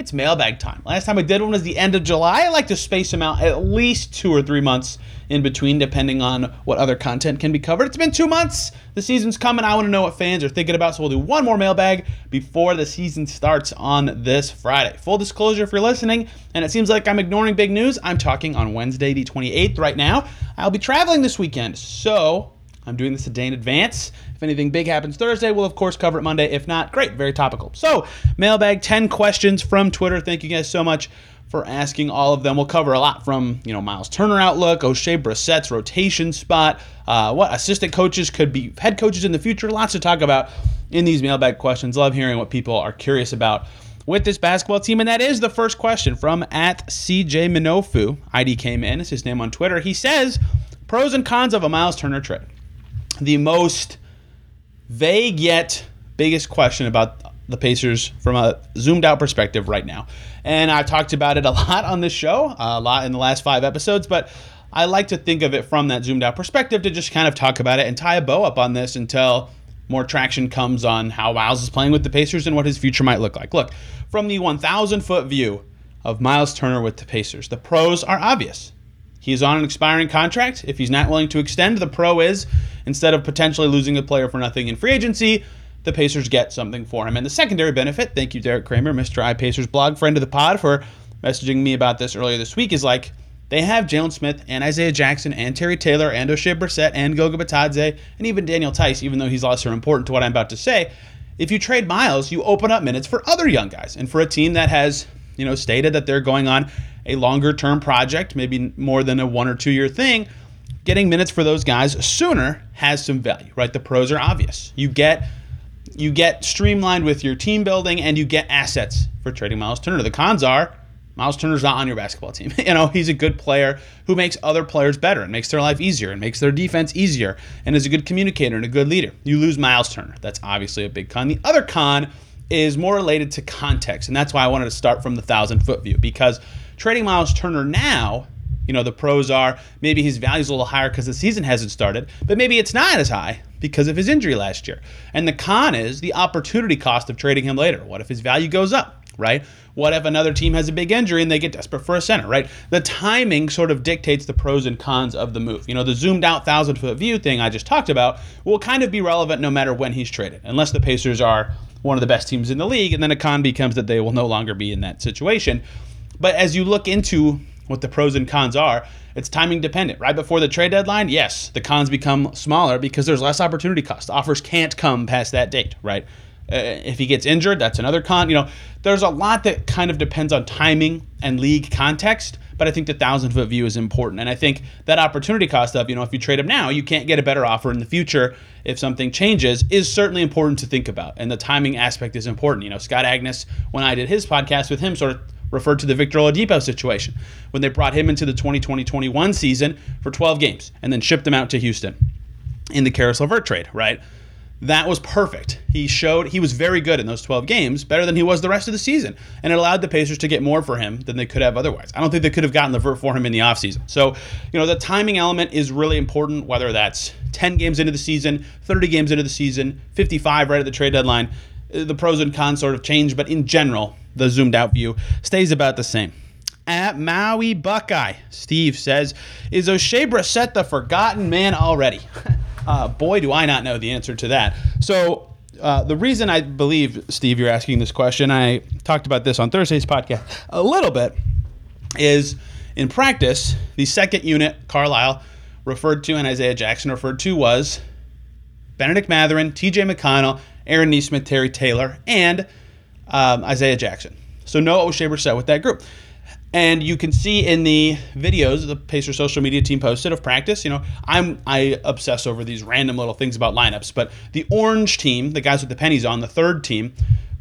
it's mailbag time. Last time I did one was the end of July. I like to space them out at least two or three months in between, depending on what other content can be covered. It's been two months. The season's coming. I want to know what fans are thinking about, so we'll do one more mailbag before the season starts on this Friday. Full disclosure if you're listening, and it seems like I'm ignoring big news, I'm talking on Wednesday, the 28th, right now. I'll be traveling this weekend, so I'm doing this a day in advance. If anything big happens Thursday, we'll of course cover it Monday. If not, great, very topical. So, mailbag 10 questions from Twitter. Thank you guys so much for asking all of them. We'll cover a lot from, you know, Miles Turner outlook, Oshae Brissett's rotation spot, uh, what assistant coaches could be head coaches in the future. Lots to talk about in these mailbag questions. Love hearing what people are curious about with this basketball team. And that is the first question from at CJ Minofu. ID came in, it's his name on Twitter. He says, pros and cons of a Miles Turner trade the most vague yet biggest question about the Pacers from a zoomed out perspective right now. And I've talked about it a lot on this show, a lot in the last five episodes, but I like to think of it from that zoomed out perspective to just kind of talk about it and tie a bow up on this until more traction comes on how Miles is playing with the Pacers and what his future might look like. Look, from the 1,000 foot view of Miles Turner with the Pacers, the pros are obvious. He's on an expiring contract. If he's not willing to extend, the pro is instead of potentially losing a player for nothing in free agency, the Pacers get something for him. And the secondary benefit, thank you, Derek Kramer, Mr. I Pacers blog, friend of the pod, for messaging me about this earlier this week, is like they have Jalen Smith and Isaiah Jackson and Terry Taylor and Oshae Brissett and Goga Bitadze and even Daniel Theis, even though he's lesser important to what I'm about to say. If you trade Miles, you open up minutes for other young guys. And for a team that has, you know, stated that they're going on a longer term project, maybe more than a one or two year thing, getting minutes for those guys sooner has some value, right? The pros are obvious. You get you get streamlined with your team building and you get assets for trading Miles Turner. The cons are Miles Turner's not on your basketball team. you know, he's a good player who makes other players better and makes their life easier and makes their defense easier and is a good communicator and a good leader. You lose Miles Turner. That's obviously a big con. The other con is more related to context, and that's why I wanted to start from the thousand foot view because trading Miles Turner now, you know, the pros are maybe his value's a little higher because the season hasn't started, but maybe it's not as high because of his injury last year. And the con is the opportunity cost of trading him later. What if his value goes up, right? What if another team has a big injury and they get desperate for a center, right? The timing sort of dictates the pros and cons of the move. You know, the zoomed out thousand foot view thing I just talked about will kind of be relevant no matter when he's traded, unless the Pacers are one of the best teams in the league, and then a con becomes that they will no longer be in that situation. But as you look into what the pros and cons are, it's timing dependent. Right before the trade deadline, yes, the cons become smaller because there's less opportunity cost. Offers can't come past that date, right? Uh, if he gets injured, that's another con. You know, there's a lot that kind of depends on timing and league context. But I think the thousand foot view is important, and I think that opportunity cost of you know if you trade him now, you can't get a better offer in the future if something changes is certainly important to think about, and the timing aspect is important. You know, Scott Agness, when I did his podcast with him, sort of referred to the Victor Oladipo situation when they brought him into the 2020-21 season for 12 games and then shipped him out to Houston in the Caris LeVert trade, right? That was perfect. He showed he was very good in those 12 games, better than he was the rest of the season. And it allowed the Pacers to get more for him than they could have otherwise. I don't think they could have gotten LeVert for him in the offseason. So, you know, the timing element is really important, whether that's 10 games into the season, 30 games into the season, 55 right at the trade deadline. Uh, the pros and cons sort of change, but in general, the zoomed out view stays about the same. At Maui Buckeye, Steve says, Is Oshae Brissett the forgotten man already? uh, boy, do I not know the answer to that. So, uh, the reason I believe, Steve, you're asking this question, I talked about this on Thursday's podcast a little bit, is in practice, the second unit Carlisle referred to and Isaiah Jackson referred to was Bennedict Mathurin, TJ McConnell, Aaron Nesmith, Terry Taylor, and um, Isaiah Jackson. So no Oshae Brissett with that group. And you can see in the videos the Pacer social media team posted of practice. You know, I'm I obsess over these random little things about lineups. But the orange team, the guys with the pennies on, the third team,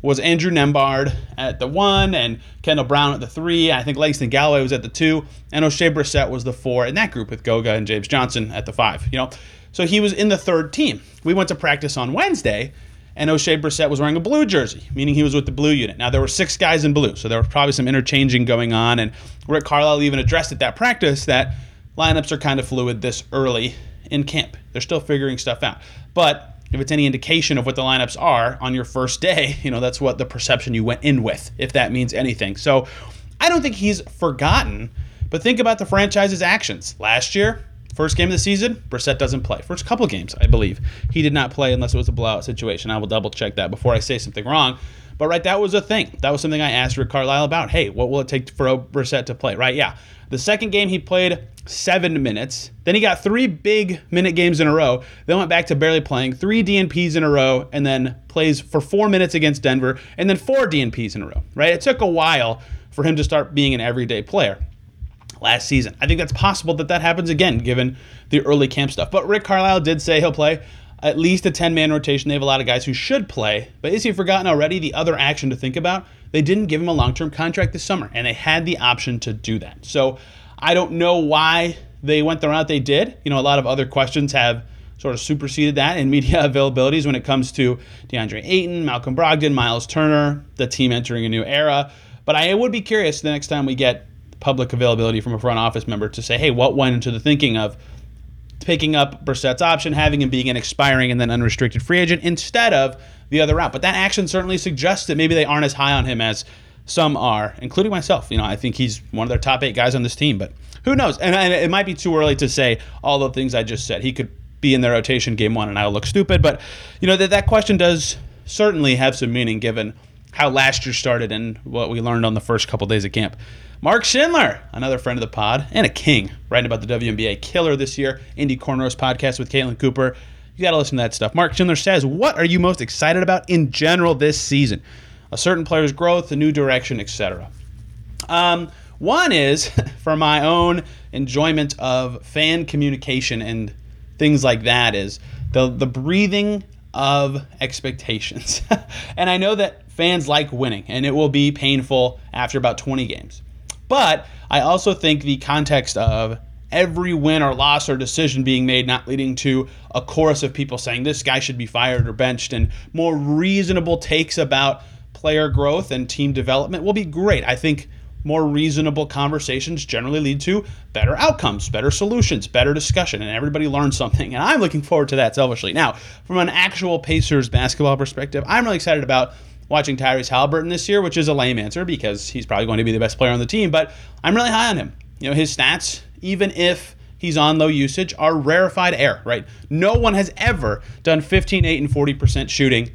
was Andrew Nembhard at the one and Kendall Brown at the three. I think Langston Galloway was at the two, and Oshae Brissett was the four in that group with Goga and James Johnson at the five. You know, so he was in the third team. We went to practice on Wednesday, and Oshae Brissett was wearing a blue jersey, meaning he was with the blue unit. Now there were six guys in blue, so there was probably some interchanging going on. And Rick Carlisle even addressed at that practice that lineups are kind of fluid this early in camp. They're still figuring stuff out, but if it's any indication of what the lineups are on your first day, you know, that's what the perception you went in with, if that means anything. So I don't think he's forgotten, but think about the franchise's actions. Last year, first game of the season, Brissett doesn't play. First couple games, I believe. He did not play unless it was a blowout situation. I will double check that before I say something wrong. But right, that was a thing. That was something I asked Rick Carlisle about. Hey, what will it take for Brissett to play? Right, yeah. The second game he played seven minutes. Then he got three big minute games in a row. Then went back to barely playing, three DNPs in a row, and then plays for four minutes against Denver, and then four DNPs in a row. Right? It took a while for him to start being an everyday player last season. I think that's possible that that happens again, given the early camp stuff. But Rick Carlisle did say he'll play at least a 10 man rotation. They have a lot of guys who should play. But is he forgotten already? The other action to think about they didn't give him a long term contract this summer, and they had the option to do that. So I don't know why they went the route they did. You know, a lot of other questions have sort of superseded that in media availabilities when it comes to DeAndre Ayton, Malcolm Brogdon, Miles Turner, the team entering a new era. But I would be curious the next time we get public availability from a front office member to say, hey, what went into the thinking of picking up Brissett's option, having him being an expiring and then unrestricted free agent instead of the other route. But that action certainly suggests that maybe they aren't as high on him as some are, including myself. You know, I think he's one of their top eight guys on this team, but who knows? And, and it might be too early to say all the things I just said. He could be in their rotation game one, and I'll look stupid. But you know that that question does certainly have some meaning given how last year started and what we learned on the first couple days of camp. Mark Schindler, another friend of the pod and a king, writing about the WNBA killer this year. Indy Cornrows podcast with Caitlin Cooper. You got to listen to that stuff. Mark Schindler says, What are you most excited about in general this season? A certain player's growth, a new direction, etc. Um, one is for my own enjoyment of fan communication and things like that is the the breathing of expectations. and I know that fans like winning and it will be painful after about 20 games. But I also think the context of every win or loss or decision being made not leading to a chorus of people saying this guy should be fired or benched and more reasonable takes about player growth and team development will be great. I think more reasonable conversations generally lead to better outcomes, better solutions, better discussion, and everybody learns something. And I'm looking forward to that selfishly. Now, from an actual Pacers basketball perspective, I'm really excited about watching Tyrese Haliburton this year, which is a lame answer because he's probably going to be the best player on the team, but I'm really high on him. You know, his stats, even if he's on low usage, are rarefied air, right? No one has ever done 15, 8, and 40% shooting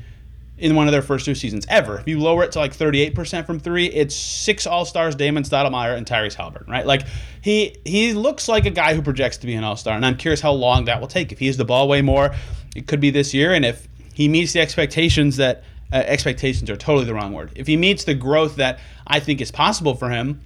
in one of their first two seasons ever. If you lower it to like 38% from three, it's six All Stars, Damon Stoudamire and Tyrese Haliburton, right? Like he he looks like a guy who projects to be an All Star, and I'm curious how long that will take. If he has the ball way more, it could be this year, and if he meets the expectations that uh, expectations are totally the wrong word. If he meets the growth that I think is possible for him,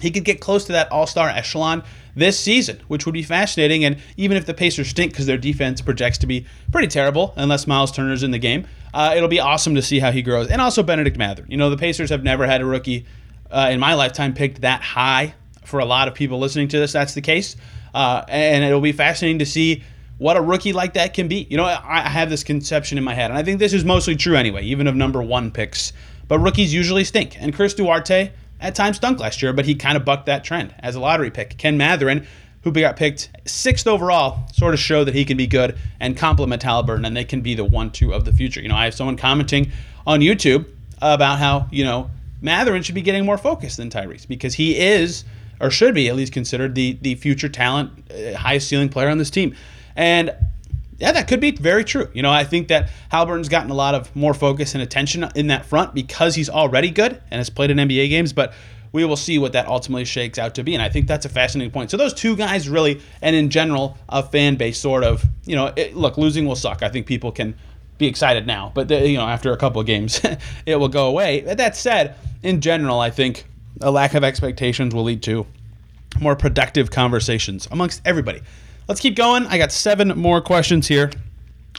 he could get close to that All Star echelon this season, which would be fascinating. And even if the Pacers stink because their defense projects to be pretty terrible, unless Miles Turner's in the game, uh, it'll be awesome to see how he grows. And also Benedict Mather. You know, the Pacers have never had a rookie uh, in my lifetime picked that high. For a lot of people listening to this, that's the case. Uh, and it'll be fascinating to see what a rookie like that can be. You know, I have this conception in my head, and I think this is mostly true anyway, even of number one picks. But rookies usually stink. And Chris Duarte at times stunk last year, but he kind of bucked that trend as a lottery pick. Ken Mathurin, who got picked sixth overall, sort of showed that he can be good and complement Haliburton, and they can be the one-two of the future. You know, I have someone commenting on YouTube about how you know Mathurin should be getting more focus than Tyrese because he is or should be at least considered the the future talent, uh, highest ceiling player on this team, and yeah, that could be very true. You know, I think that Haliburton's gotten a lot of more focus and attention in that front because he's already good and has played in NBA games, but we will see what that ultimately shakes out to be. And I think that's a fascinating point. So those two guys really, and in general, a fan base sort of, you know, it, look, losing will suck. I think people can be excited now, but the, you know, after a couple of games, it will go away. But that said, in general, I think a lack of expectations will lead to more productive conversations amongst everybody. Let's keep going. I got seven more questions here.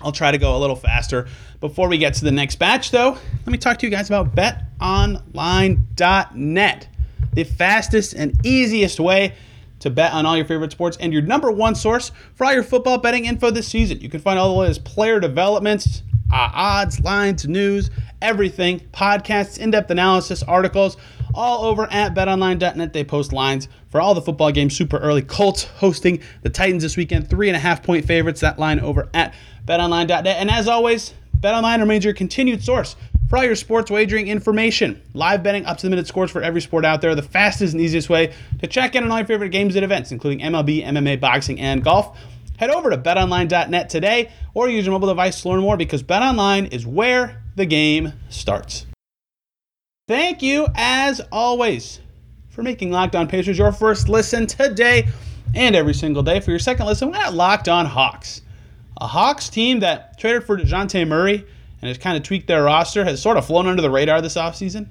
I'll try to go a little faster. Before we get to the next batch, though, let me talk to you guys about betonline.net, the fastest and easiest way to bet on all your favorite sports and your number one source for all your football betting info this season. You can find all the latest player developments, uh, odds, lines, news, everything, podcasts, in depth analysis, articles, all over at betonline.net. They post lines for all the football games super early. Colts hosting the Titans this weekend, three and a half point favorites. That line over at betonline.net. And as always, betonline remains your continued source for all your sports wagering information. Live betting, up to the minute scores for every sport out there. The fastest and easiest way to check in on all your favorite games and events, including MLB, MMA, boxing, and golf. Head over to betonline.net today or use your mobile device to learn more because betonline is where the game starts. Thank you, as always, for making Locked On Pacers your first listen today and every single day. For your second listen, we're at Locked On Hawks. A Hawks team that traded for DeJounte Murray and has kind of tweaked their roster has sort of flown under the radar this offseason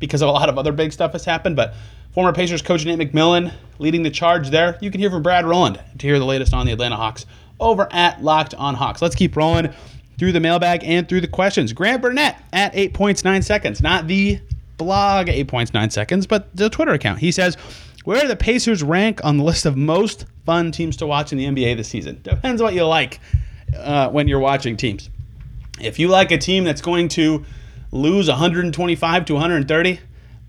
because of a lot of other big stuff has happened. But former Pacers coach Nate McMillan leading the charge there. You can hear from Brad Rowland to hear the latest on the Atlanta Hawks over at Locked On Hawks. Let's keep rolling through the mailbag and through the questions. Grant Burnett at 8 points 9 seconds, not the blog 8 points 9 seconds, but the Twitter account. He says, where do the Pacers rank on the list of most fun teams to watch in the NBA this season? Depends what you like uh, when you're watching teams. If you like a team that's going to lose 125 to 130,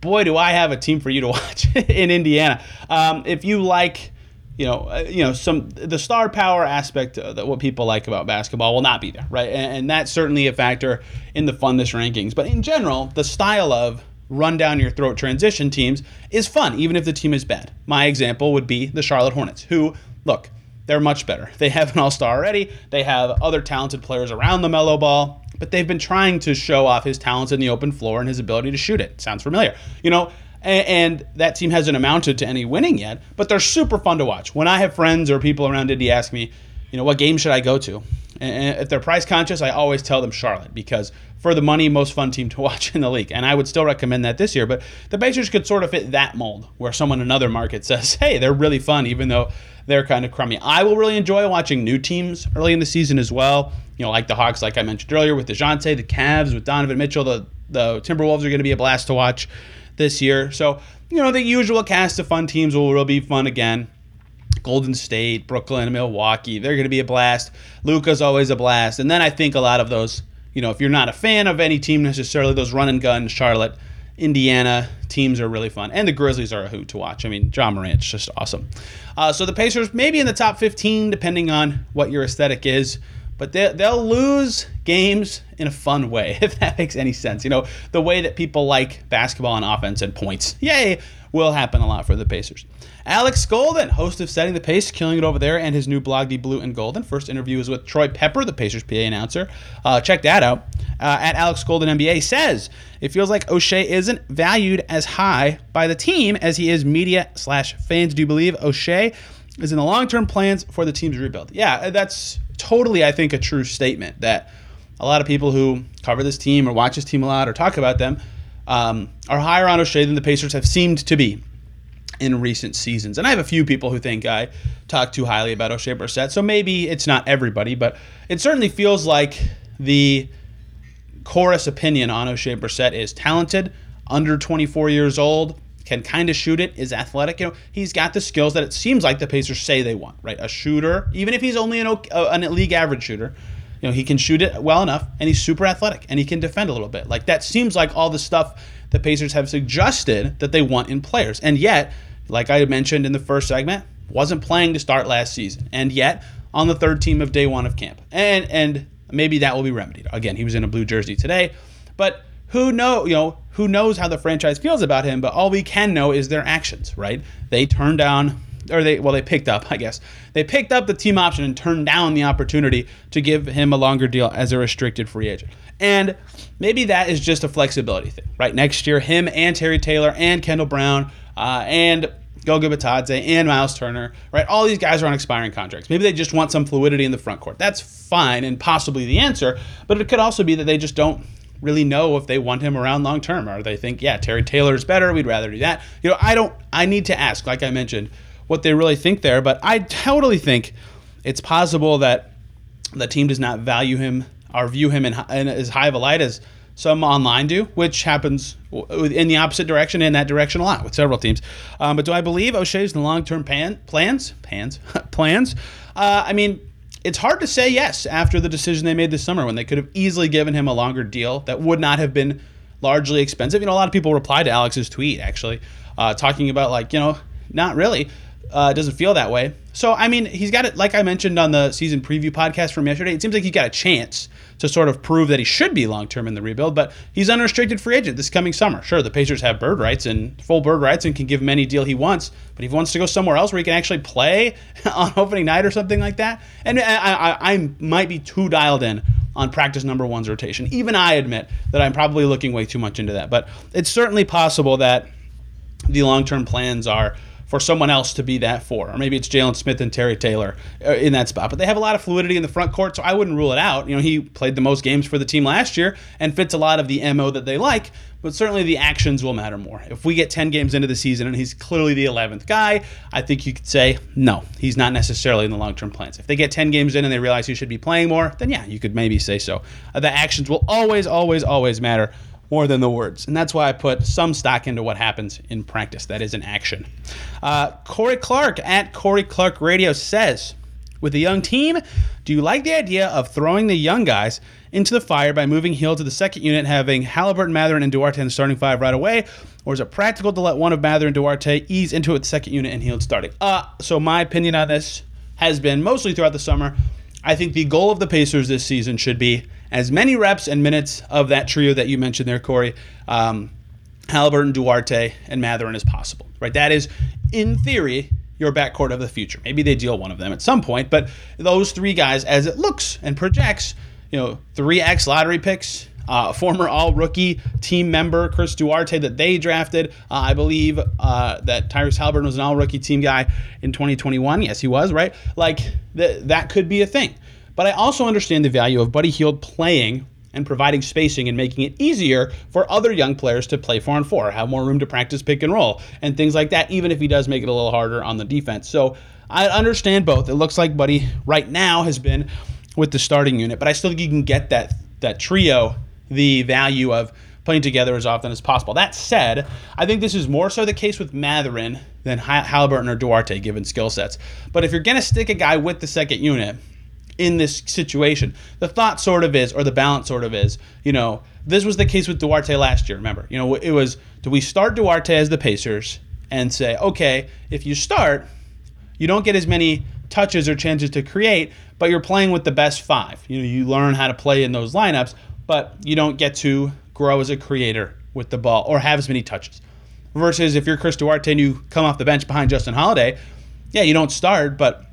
boy, do I have a team for you to watch in Indiana. Um, if you like, you know, uh, you know, some the star power aspect that what people like about basketball will not be there, right? And, and that's certainly a factor in the funness rankings. But in general, the style of run down your throat transition teams is fun, even if the team is bad. My example would be the Charlotte Hornets, who look they're much better. They have an all star already. They have other talented players around LaMelo Ball, but they've been trying to show off his talents in the open floor and his ability to shoot it. Sounds familiar. You know, and, that team hasn't amounted to any winning yet, but they're super fun to watch. When I have friends or people around Indy ask me, you know, what game should I go to? And if they're price conscious, I always tell them Charlotte because for the money, most fun team to watch in the league. And I would still recommend that this year. But the Pacers could sort of fit that mold where someone in another market says, hey, they're really fun, even though they're kind of crummy. I will really enjoy watching new teams early in the season as well. You know, like the Hawks, like I mentioned earlier, with DeJounte, the Cavs, with Donovan Mitchell, the, the Timberwolves are going to be a blast to watch this year. So, you know, the usual cast of fun teams will really be fun again. Golden State, Brooklyn, Milwaukee, they're going to be a blast. Luka's always a blast. And then I think a lot of those, you know, if you're not a fan of any team necessarily, those run and gun, Charlotte, Indiana teams are really fun. And the Grizzlies are a hoot to watch. I mean, Ja Morant's just awesome. Uh, so the Pacers, maybe in the top 15, depending on what your aesthetic is. But they, they'll lose games in a fun way, if that makes any sense. You know, the way that people like basketball and offense and points. Yay! Will happen a lot for the Pacers. Alex Golden, host of Setting the Pace, killing it over there, and his new blog, The Blue and Golden. First interview is with Troy Pepper, the Pacers PA announcer. Uh, check that out. Uh, at Alex Golden NBA says it feels like Oshae isn't valued as high by the team as he is media slash fans. Do you believe Oshae is in the long term plans for the team's rebuild? Yeah, that's totally, I think, a true statement that a lot of people who cover this team or watch this team a lot or talk about them um, are higher on Oshae than the Pacers have seemed to be in recent seasons. And I have a few people who think I talk too highly about Oshae Brissett, so maybe it's not everybody, but it certainly feels like the chorus opinion on Oshae Brissett is talented, under 24 years old, can kind of shoot it, is athletic. You know, he's got the skills that it seems like the Pacers say they want, right? A shooter, even if he's only an, uh, an league average shooter, you know, he can shoot it well enough, and he's super athletic, and he can defend a little bit. Like that seems like all the stuff the Pacers have suggested that they want in players, and yet like I mentioned in the first segment, wasn't playing to start last season, and yet on the third team of day one of camp. And and maybe that will be remedied. Again, he was in a blue jersey today, but who know you know who knows how the franchise feels about him? But all we can know is their actions, right? They turned down. Or they well they picked up I guess they picked up the team option and turned down the opportunity to give him a longer deal as a restricted free agent. And maybe that is just a flexibility thing, right? Next year, him and Terry Taylor and Kendall Brown uh, and Goga Bitadze and Miles Turner, right? All these guys are on expiring contracts. Maybe they just want some fluidity in the front court. That's fine and possibly the answer, but it could also be that they just don't really know if they want him around long term or they think, yeah, Terry Taylor is better. We'd rather do that. You know, I don't, I need to ask, like I mentioned, what they really think there, but I totally think it's possible that the team does not value him or view him in, in as high of a light as some online do, which happens in the opposite direction in that direction a lot with several teams. Um, but do I believe Oshae's in the long term plans? Plans? plans? Uh, I mean, it's hard to say yes after the decision they made this summer when they could have easily given him a longer deal that would not have been largely expensive. You know, a lot of people replied to Alex's tweet actually, uh, talking about like, you know, not really. Uh, doesn't feel that way. So, I mean, he's got it, like I mentioned on the season preview podcast from yesterday, it seems like he's got a chance to sort of prove that he should be long term in the rebuild, but he's unrestricted free agent this coming summer. Sure, the Pacers have bird rights and full bird rights and can give him any deal he wants, but if he wants to go somewhere else where he can actually play on opening night or something like that, and I, I, I might be too dialed in on practice number one's rotation. Even I admit that I'm probably looking way too much into that, but it's certainly possible that the long term plans are for someone else to be that for. Or maybe it's Jalen Smith and Terry Taylor uh, in that spot. But they have a lot of fluidity in the front court, so I wouldn't rule it out. You know, he played the most games for the team last year and fits a lot of the MO that they like, but certainly the actions will matter more. If we get 10 games into the season and he's clearly the 11th guy, I think you could say, no, he's not necessarily in the long term plans. If they get 10 games in and they realize he should be playing more, then yeah, you could maybe say so. Uh, the actions will always, always, always matter more than the words. And that's why I put some stock into what happens in practice. That is an action. Uh, Corey Clark at Corey Clark Radio says, with a young team, do you like the idea of throwing the young guys into the fire by moving Hield to the second unit, having Haliburton, Mathurin, and Duarte in the starting five right away? Or is it practical to let one of Mathurin and Duarte ease into it second unit and Hield starting? Uh, so my opinion on this has been mostly throughout the summer. I think the goal of the Pacers this season should be as many reps and minutes of that trio that you mentioned there, Corey, um, Haliburton, Duarte, and Mathurin as possible. Right? That is, in theory, your backcourt of the future. Maybe they deal one of them at some point, but those three guys, as it looks and projects, you know, three X lottery picks, uh, former All Rookie team member Chris Duarte that they drafted. Uh, I believe uh, that Tyrese Haliburton was an All Rookie team guy in 2021. Yes, he was right. Like th- that could be a thing. But I also understand the value of Buddy Hield playing and providing spacing and making it easier for other young players to play four on four, have more room to practice pick and roll and things like that, even if he does make it a little harder on the defense. So I understand both. It looks like Buddy right now has been with the starting unit, but I still think you can get that that trio the value of playing together as often as possible. That said, I think this is more so the case with Mathurin than Haliburton or Duarte, given skill sets. But if you're going to stick a guy with the second unit, in this situation. The thought sort of is, or the balance sort of is, you know, this was the case with Duarte last year. Remember, you know, it was do we start Duarte as the Pacers and say, okay, if you start, you don't get as many touches or chances to create, but you're playing with the best five. You know, you learn how to play in those lineups, but you don't get to grow as a creator with the ball or have as many touches. Versus if you're Chris Duarte and you come off the bench behind Justin Holiday, yeah, you don't start, but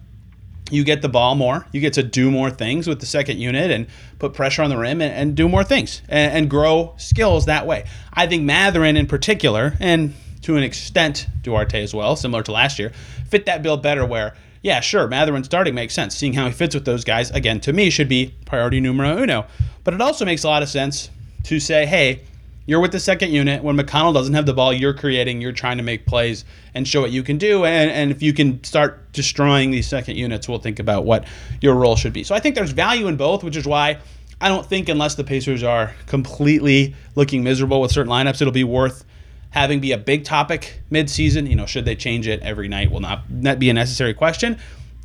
you get the ball more. You get to do more things with the second unit and put pressure on the rim and, and do more things and, and, grow skills that way. I think Mathurin in particular, and to an extent Duarte as well, similar to last year, fit that bill better where, yeah, sure, Mathurin starting makes sense. Seeing how he fits with those guys, again, to me, should be priority numero uno. But it also makes a lot of sense to say, hey, you're with the second unit. When McConnell doesn't have the ball, you're creating, you're trying to make plays and show what you can do. And, and if you can start destroying these second units, we'll think about what your role should be. So I think there's value in both, which is why I don't think, unless the Pacers are completely looking miserable with certain lineups, it'll be worth having be a big topic midseason. You know, should they change it every night will not, not be a necessary question.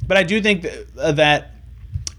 But I do think uh, that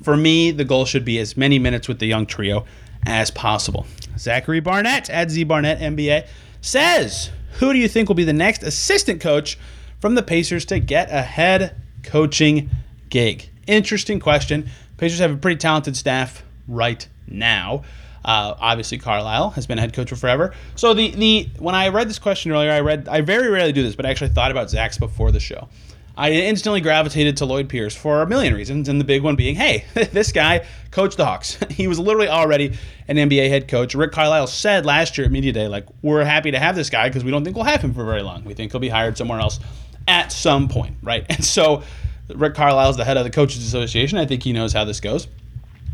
for me, the goal should be as many minutes with the young trio as possible. Zachary Barnett at Z Barnett MBA says, Who do you think will be the next assistant coach from the Pacers to get a head coaching gig? Interesting question. Pacers have a pretty talented staff right now. Uh, obviously, Carlisle has been a head coach for forever. So the the when I read this question earlier, I read I very rarely do this, but I actually thought about Zach's before the show. I instantly gravitated to Lloyd Pierce for a million reasons, and the big one being, hey, this guy coached the Hawks. he was literally already an NBA head coach. Rick Carlisle said last year at Media Day, like, we're happy to have this guy because we don't think we'll have him for very long. We think he'll be hired somewhere else at some point, right? And so Rick Carlisle is the head of the Coaches Association. I think he knows how this goes.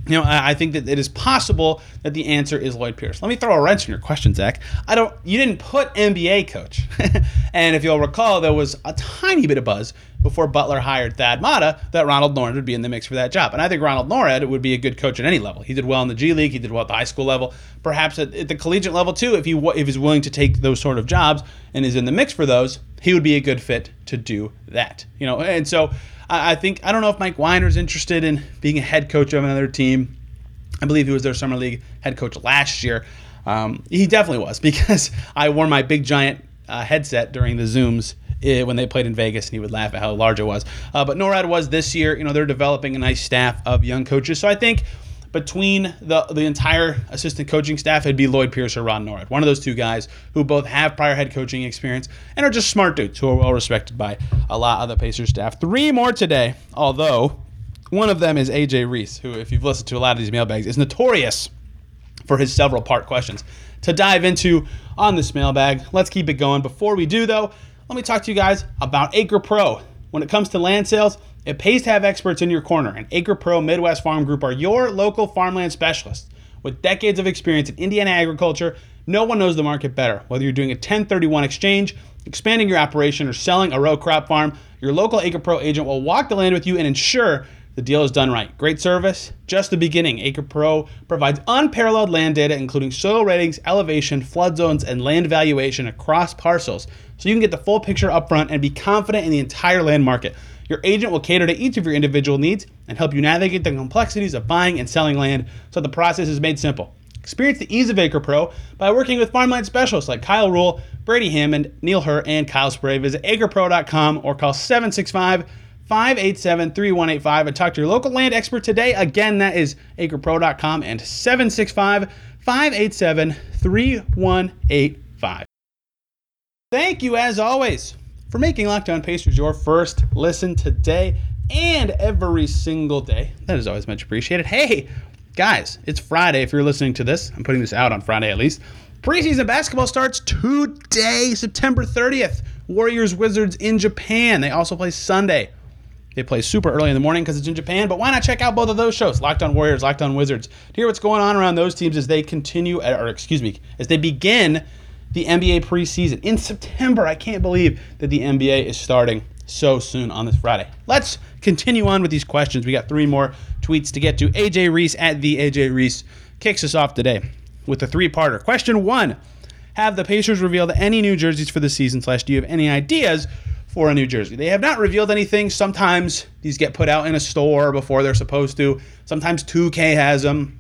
You know, I think that it is possible that the answer is Lloyd Pierce. Let me throw a wrench in your question, Zach. I don't. You didn't put NBA coach, and if you'll recall, there was a tiny bit of buzz before Butler hired Thad Matta that Ronald Nored would be in the mix for that job. And I think Ronald Nored would be a good coach at any level. He did well in the G League. He did well at the high school level. Perhaps at, at the collegiate level too. If he if he's willing to take those sort of jobs and is in the mix for those, he would be a good fit to do that. You know, and so I, I think I don't know if Mike Weinar's interested in being a head coach of another team. I believe he was their summer league head coach last year. Um, he definitely was because I wore my big giant uh, headset during the zooms eh, when they played in Vegas, and he would laugh at how large it was. Uh, but Nored was this year. You know, they're developing a nice staff of young coaches. So I think between the the entire assistant coaching staff, it'd be Lloyd Pierce or Ron Nored, one of those two guys who both have prior head coaching experience and are just smart dudes who are well respected by a lot of the Pacers staff. Three more today, although one of them is AJ Reese, who, if you've listened to a lot of these mailbags, is notorious for his several part questions. To dive into on this mailbag, let's keep it going. Before we do, though, let me talk to you guys about Acre Pro. When it comes to land sales, it pays to have experts in your corner, and Acre Pro Midwest Farm Group are your local farmland specialists. With decades of experience in Indiana agriculture, no one knows the market better. Whether you're doing a 1031 exchange, expanding your operation, or selling a row crop farm, your local Acre Pro agent will walk the land with you and ensure the deal is done right. Great service, just the beginning. Acre Pro provides unparalleled land data, including soil ratings, elevation, flood zones, and land valuation across parcels, so you can get the full picture up front and be confident in the entire land market. Your agent will cater to each of your individual needs and help you navigate the complexities of buying and selling land so the process is made simple. Experience the ease of Acre Pro by working with farmland specialists like Kyle Rule, Brady Hammond, Neil Hur, and Kyle Spray. Visit acrepro.com or call 765 587 3185 and talk to your local land expert today. Again, that is acrepro.com and 765 587 3185. Thank you, as always, for making Locked On Pacers your first listen today and every single day. That is always much appreciated. Hey, guys, it's Friday if you're listening to this. I'm putting this out on Friday at least. Preseason basketball starts today, September 30th. Warriors Wizards in Japan. They also play Sunday. They play super early in the morning because it's in Japan, but why not check out both of those shows, Locked On Warriors, Locked On Wizards, to hear what's going on around those teams as they continue, or excuse me, as they begin the NBA preseason in September. I can't believe that the NBA is starting so soon on this Friday. Let's continue on with these questions. We got three more tweets to get to. AJ Reese at the AJ Reese kicks us off today with a three-parter. Question one: Have the Pacers revealed any new jerseys for the season? Slash, do you have any ideas for a new jersey? They have not revealed anything. Sometimes these get put out in a store before they're supposed to. Sometimes 2K has them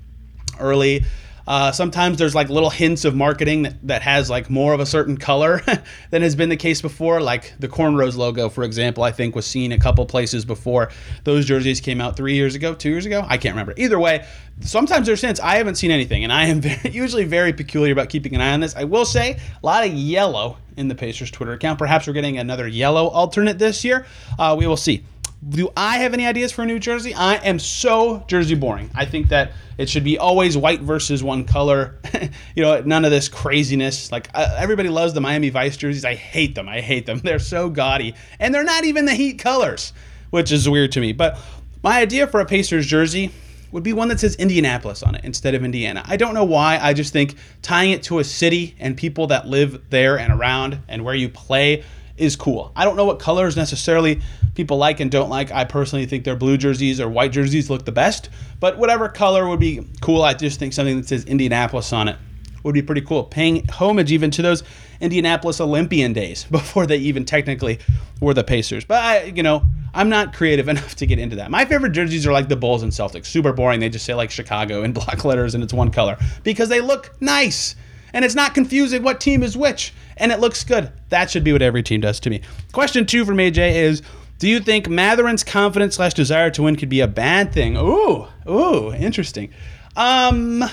early. Uh, sometimes there's like little hints of marketing that, that has like more of a certain color than has been the case before. Like the cornrows logo, for example, I think was seen a couple places before those jerseys came out three years ago, two years ago. I can't remember. Either way, sometimes there's hints. I haven't seen anything, and I am very, usually very peculiar about keeping an eye on this. I will say a lot of yellow in the Pacers Twitter account. Perhaps we're getting another yellow alternate this year. Uh, we will see. Do I have any ideas for a new jersey? I am so jersey boring. I think that it should be always white versus one color. you know, none of this craziness. Like uh, everybody loves the Miami Vice jerseys. I hate them. I hate them. They're so gaudy, and they're not even the Heat colors, which is weird to me. But my idea for a Pacers jersey would be one that says Indianapolis on it instead of Indiana. I don't know why. I just think tying it to a city and people that live there and around and where you play is cool. I don't know what colors necessarily people like and don't like. I personally think their blue jerseys or white jerseys look the best, but whatever color would be cool. I just think something that says Indianapolis on it would be pretty cool. Paying homage even to those Indianapolis Olympian days before they even technically were the Pacers. But I, you know, I'm not creative enough to get into that. My favorite jerseys are like the Bulls and Celtics. Super boring. They just say like Chicago in block letters and it's one color because they look nice and it's not confusing what team is which and it looks good. That should be what every team does to me. Question two from AJ is do you think Mathurin's confidence slash desire to win could be a bad thing? Ooh, ooh, interesting. Um,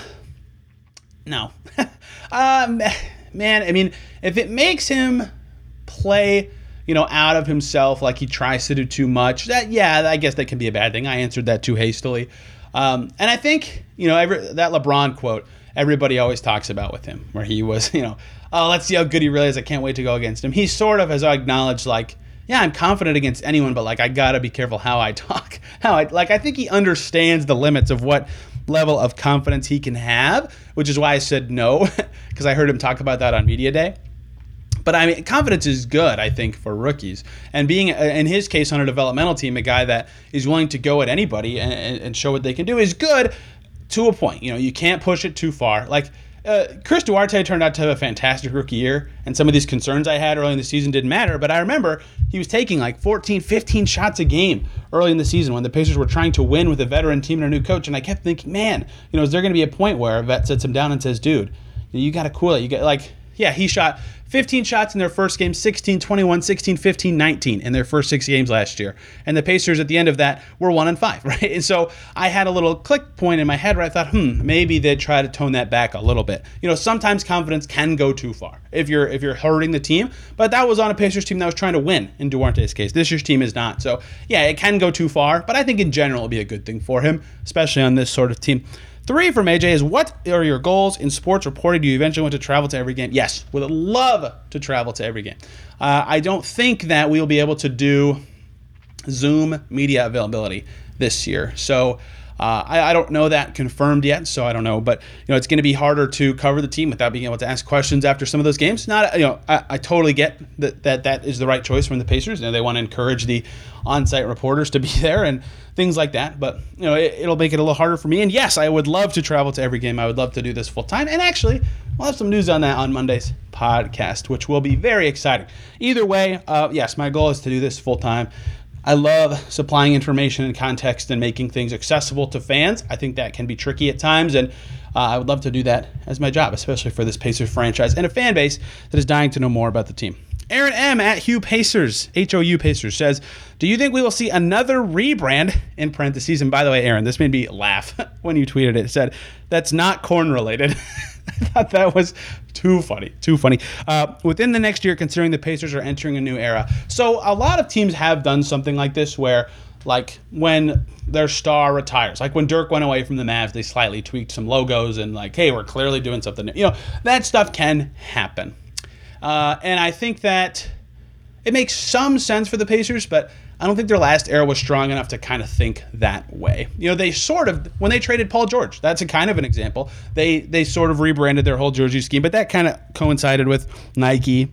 no. um, man, I mean, if it makes him play, you know, out of himself, like he tries to do too much, that yeah, I guess that can be a bad thing. I answered that too hastily. Um, and I think, you know, every, that LeBron quote, everybody always talks about with him, where he was, you know, oh, let's see how good he really is. I can't wait to go against him. He sort of has acknowledged, like, yeah, I'm confident against anyone, but like I gotta be careful how I talk. How I like I think he understands the limits of what level of confidence he can have, which is why I said no, because I heard him talk about that on Media Day. But I mean, confidence is good, I think, for rookies. And being, uh, in his case, on a developmental team, a guy that is willing to go at anybody and, and show what they can do is good to a point. You know, you can't push it too far. Like, uh, Chris Duarte turned out to have a fantastic rookie year, and some of these concerns I had early in the season didn't matter. But I remember he was taking like 14, 15 shots a game early in the season when the Pacers were trying to win with a veteran team and a new coach. And I kept thinking, man, you know, is there going to be a point where a vet sits him down and says, dude, you got to cool it. You got like, yeah, he shot 15 shots in their first game, 16, 21, 16, 15, 19 in their first six games last year. And the Pacers at the end of that were one and five, right? And so I had a little click point in my head where I thought, hmm, maybe they'd try to tone that back a little bit. You know, sometimes confidence can go too far if you're if you're hurting the team. But that was on a Pacers team that was trying to win in Duarte's case. This year's team is not. So yeah, it can go too far, but I think in general it'll be a good thing for him, especially on this sort of team. Three from AJ is what are your goals in sports reported? Do you eventually want to travel to every game? Yes, would love to travel to every game. Uh, I don't think that we'll be able to do Zoom media availability this year. So uh, I, I, don't know that confirmed yet, so I don't know. But you know, it's going to be harder to cover the team without being able to ask questions after some of those games. Not you know, I, I totally get that, that that is the right choice from the Pacers. You know, they want to encourage the on-site reporters to be there and things like that. But you know, it, will make it a little harder for me. And yes, I would love to travel to every game. I would love to do this full time. And actually, we'll have some news on that on Monday's podcast, which will be very exciting. Either way, uh, yes, my goal is to do this full time. I love supplying information and context and making things accessible to fans. I think that can be tricky at times, and uh, I would love to do that as my job, especially for this Pacers franchise and a fan base that is dying to know more about the team. Aaron M at Hugh Pacers, H O U Pacers says, Do you think we will see another rebrand in parentheses? And by the way, Aaron, this made me laugh when you tweeted it. It said, That's not corn related. I thought that was too funny, too funny. Uh, within the next year, considering the Pacers are entering a new era. So a lot of teams have done something like this where like when their star retires. Like when Dirk went away from the Mavs, they slightly tweaked some logos and like, hey, we're clearly doing something new. You know, that stuff can happen. Uh, and I think that it makes some sense for the Pacers, but I don't think their last era was strong enough to kind of think that way. You know, they sort of when they traded Paul George, that's a kind of an example. They they sort of rebranded their whole jersey scheme, but that kind of coincided with Nike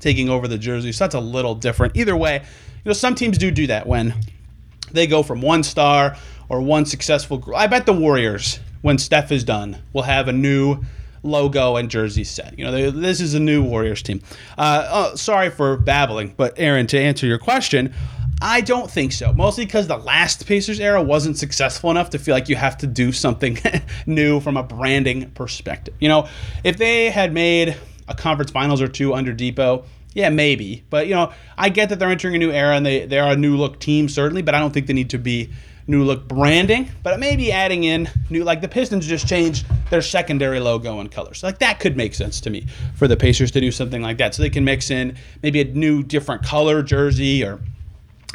taking over the jersey. So that's a little different. Either way, you know, some teams do do that when they go from one star or one successful. I bet the Warriors, when Steph is done, will have a new logo and jersey set. You know, this is a new Warriors team. Uh, oh, sorry for babbling, but Aaron, to answer your question, I don't think so. Mostly because the last Pacers era wasn't successful enough to feel like you have to do something new from a branding perspective. You know, if they had made a conference finals or two under Dipo, yeah, maybe. But you know, I get that they're entering a new era and they they are a new look team certainly, but I don't think they need to be new look branding, but maybe adding in new like the Pistons just changed their secondary logo and colors. Like that could make sense to me for the Pacers to do something like that. So they can mix in maybe a new different color jersey or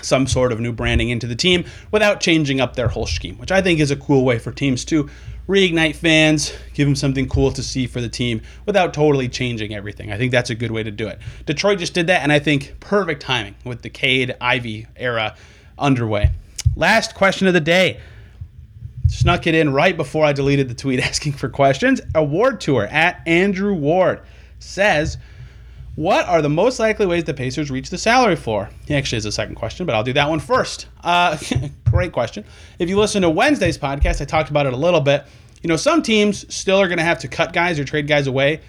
some sort of new branding into the team without changing up their whole scheme, which I think is a cool way for teams to reignite fans, give them something cool to see for the team without totally changing everything. I think that's a good way to do it. Detroit just did that, and I think perfect timing with the Cade Ivey era underway. Last question of the day. Snuck it in right before I deleted the tweet asking for questions. Award tour at Andrew Ward says, What are the most likely ways the Pacers reach the salary floor? He actually has a second question, but I'll do that one first. Uh, great question. If you listen to Wednesday's podcast, I talked about it a little bit. You know, some teams still are going to have to cut guys or trade guys away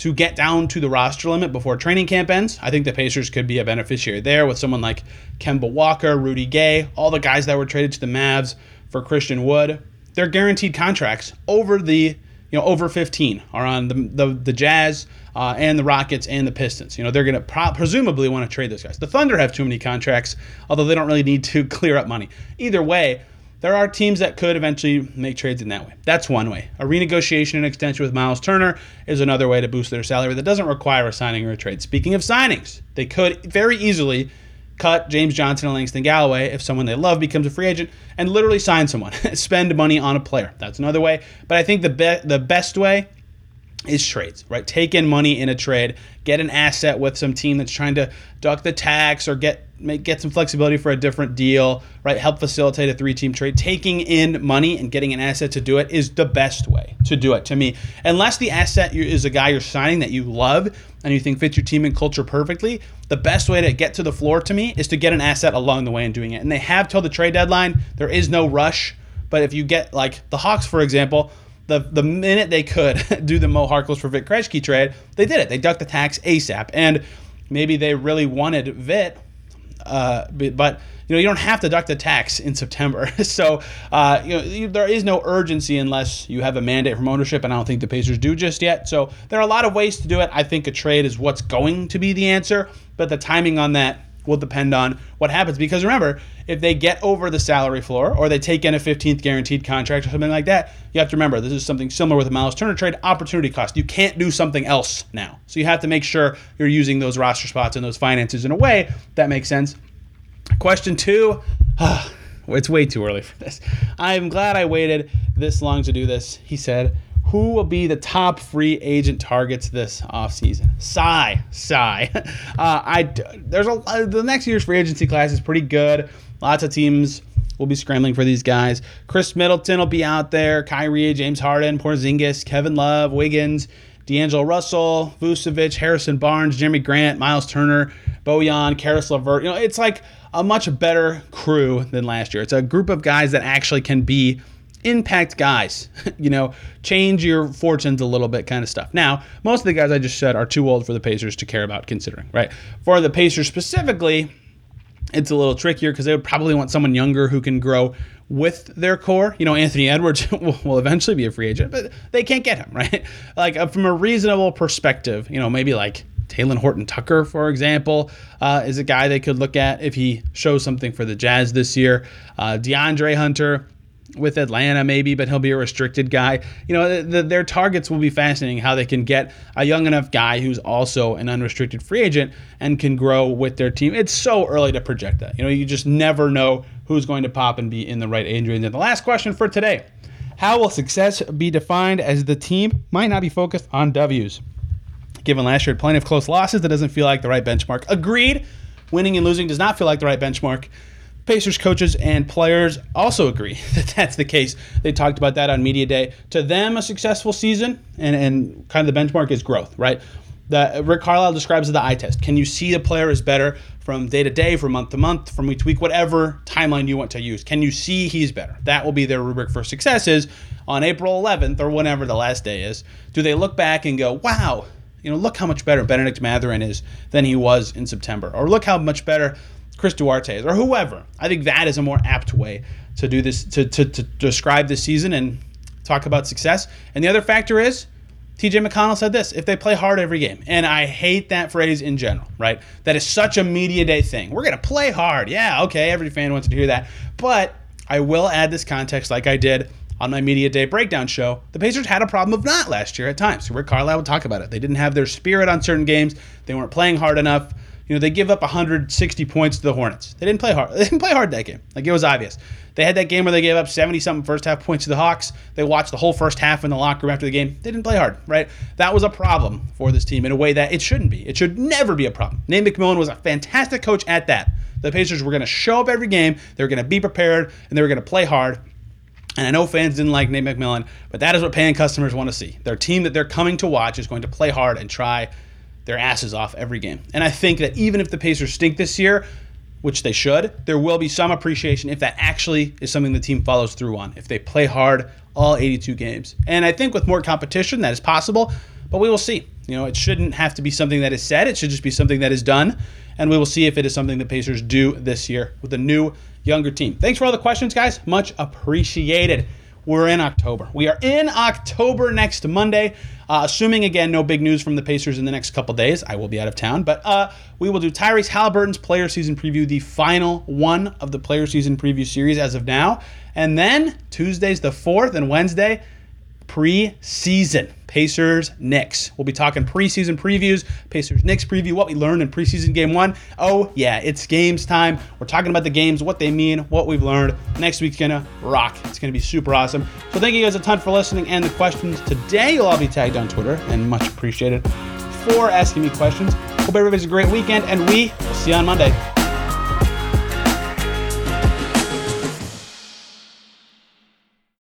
to get down to the roster limit before training camp ends. I think the Pacers could be a beneficiary there with someone like Kemba Walker, Rudy Gay, all the guys that were traded to the Mavs for Christian Wood. They're guaranteed contracts over the you know over 15 are on the the, the Jazz uh, and the Rockets and the Pistons. You know they're going to pro- presumably want to trade those guys. The Thunder have too many contracts, although they don't really need to clear up money. Either way, there are teams that could eventually make trades in that way. That's one way. A renegotiation and extension with Miles Turner is another way to boost their salary that doesn't require a signing or a trade. Speaking of signings, they could very easily cut James Johnson and Langston Galloway if someone they love becomes a free agent and literally sign someone, spend money on a player. That's another way. But I think the be- the best way is trades, right? Take in money in a trade, get an asset with some team that's trying to duck the tax or get make, get some flexibility for a different deal, right? Help facilitate a three-team trade. Taking in money and getting an asset to do it is the best way to do it to me. Unless the asset is a guy you're signing that you love and you think fits your team and culture perfectly, the best way to get to the floor to me is to get an asset along the way in doing it. And they have till the trade deadline. There is no rush, but if you get like the Hawks, for example, the, the minute they could do the Mo Harkless for Vit Krejci trade, they did it. They ducked the tax ASAP. And maybe they really wanted Vit, uh, but you know you don't have to duck the tax in September. so uh, you know there is no urgency unless you have a mandate from ownership, and I don't think the Pacers do just yet. So there are a lot of ways to do it. I think a trade is what's going to be the answer, but the timing on that will depend on what happens. Because remember, if they get over the salary floor or they take in a 15th guaranteed contract or something like that, you have to remember this is something similar with a Miles Turner trade opportunity cost. You can't do something else now. So you have to make sure you're using those roster spots and those finances in a way that makes sense. Question two. it's way too early for this. I'm glad I waited this long to do this, he said who will be the top free agent targets this offseason? Sigh, sigh. Uh, I there's a uh, the next year's free agency class is pretty good. Lots of teams will be scrambling for these guys. Khris Middleton will be out there. Kyrie, James Harden, Porzingis, Kevin Love, Wiggins, D'Angelo Russell, Vucevic, Harrison Barnes, Jerami Grant, Miles Turner, Bojan, Caris LeVert. You know, it's like a much better crew than last year. It's a group of guys that actually can be impact guys, you know, change your fortunes a little bit kind of stuff. Now, most of the guys I just said are too old for the Pacers to care about considering, right? For the Pacers specifically, it's a little trickier because they would probably want someone younger who can grow with their core. You know, Anthony Edwards will, eventually be a free agent, but they can't get him, right? Like, uh, from a reasonable perspective, you know, maybe like Talen Horton Tucker, for example, uh, is a guy they could look at if he shows something for the Jazz this year. Uh, DeAndre Hunter, with Atlanta maybe, but he'll be a restricted guy. You know, the, their targets will be fascinating how they can get a young enough guy who's also an unrestricted free agent and can grow with their team. It's so early to project that. You know, you just never know who's going to pop and be in the right age. And the last question for today How will success be defined as the team might not be focused on W's? Given last year plenty of close losses, that doesn't feel like the right benchmark. Agreed. Winning and losing does not feel like the right benchmark. Pacers coaches and players also agree that that's the case. They talked about that on Media Day. To them, a successful season and, and kind of the benchmark is growth, right? The, Rick Carlisle describes the eye test. Can you see the player is better from day to day, from month to month, from week to week, whatever timeline you want to use? Can you see he's better? That will be their rubric for success is on April 11th or whenever the last day is. Do they look back and go, wow, you know, look how much better Bennedict Mathurin is than he was in September, or look how much better Chris Duarte is, or whoever. I think that is a more apt way to do this, to, to, to describe this season and talk about success. And the other factor is, TJ McConnell said this if they play hard every game. And I hate that phrase in general, right? That is such a media day thing. We're going to play hard. Yeah, okay, every fan wants to hear that. But I will add this context like I did on my media day breakdown show. The Pacers had a problem of not last year at times. Rick Carlisle would talk about it. They didn't have their spirit on certain games, they weren't playing hard enough. You know, they give up 160 points to the Hornets. They didn't play hard. They didn't play hard that game. Like it was obvious. They had that game where they gave up 70 something first half points to the Hawks. They watched the whole first half in the locker room after the game. They didn't play hard, right? That was a problem for this team in a way that it shouldn't be. It should never be a problem. Nate McMillan was a fantastic coach at that. The Pacers were going to show up every game. They were going to be prepared and they were going to play hard. And I know fans didn't like Nate McMillan, but that is what paying customers want to see. Their team that they're coming to watch is going to play hard and try their asses off every game. And I think that even if the Pacers stink this year, which they should, there will be some appreciation if that actually is something the team follows through on, if they play hard all 82 games. And I think with more competition, that is possible, but we will see. You know, it shouldn't have to be something that is said, it should just be something that is done. And we will see if it is something the Pacers do this year with a new, younger team. Thanks for all the questions, guys. Much appreciated. We're in October. We are in October next Monday. Uh, assuming again no big news from the Pacers in the next couple days, I will be out of town. But uh, we will do Tyrese Haliburton's player season preview, the final one of the player season preview series as of now, and then Tuesday's the fourth and Wednesday preseason. Pacers Knicks. We'll be talking preseason previews, Pacers Knicks preview, what we learned in preseason game one. Oh, yeah, it's games time. We're talking about the games, what they mean, what we've learned. Next week's gonna rock. It's gonna be super awesome. So thank you guys a ton for listening and the questions. Today you'll all be tagged on Twitter and much appreciated for asking me questions. Hope everybody's a great weekend and we will see you on Monday.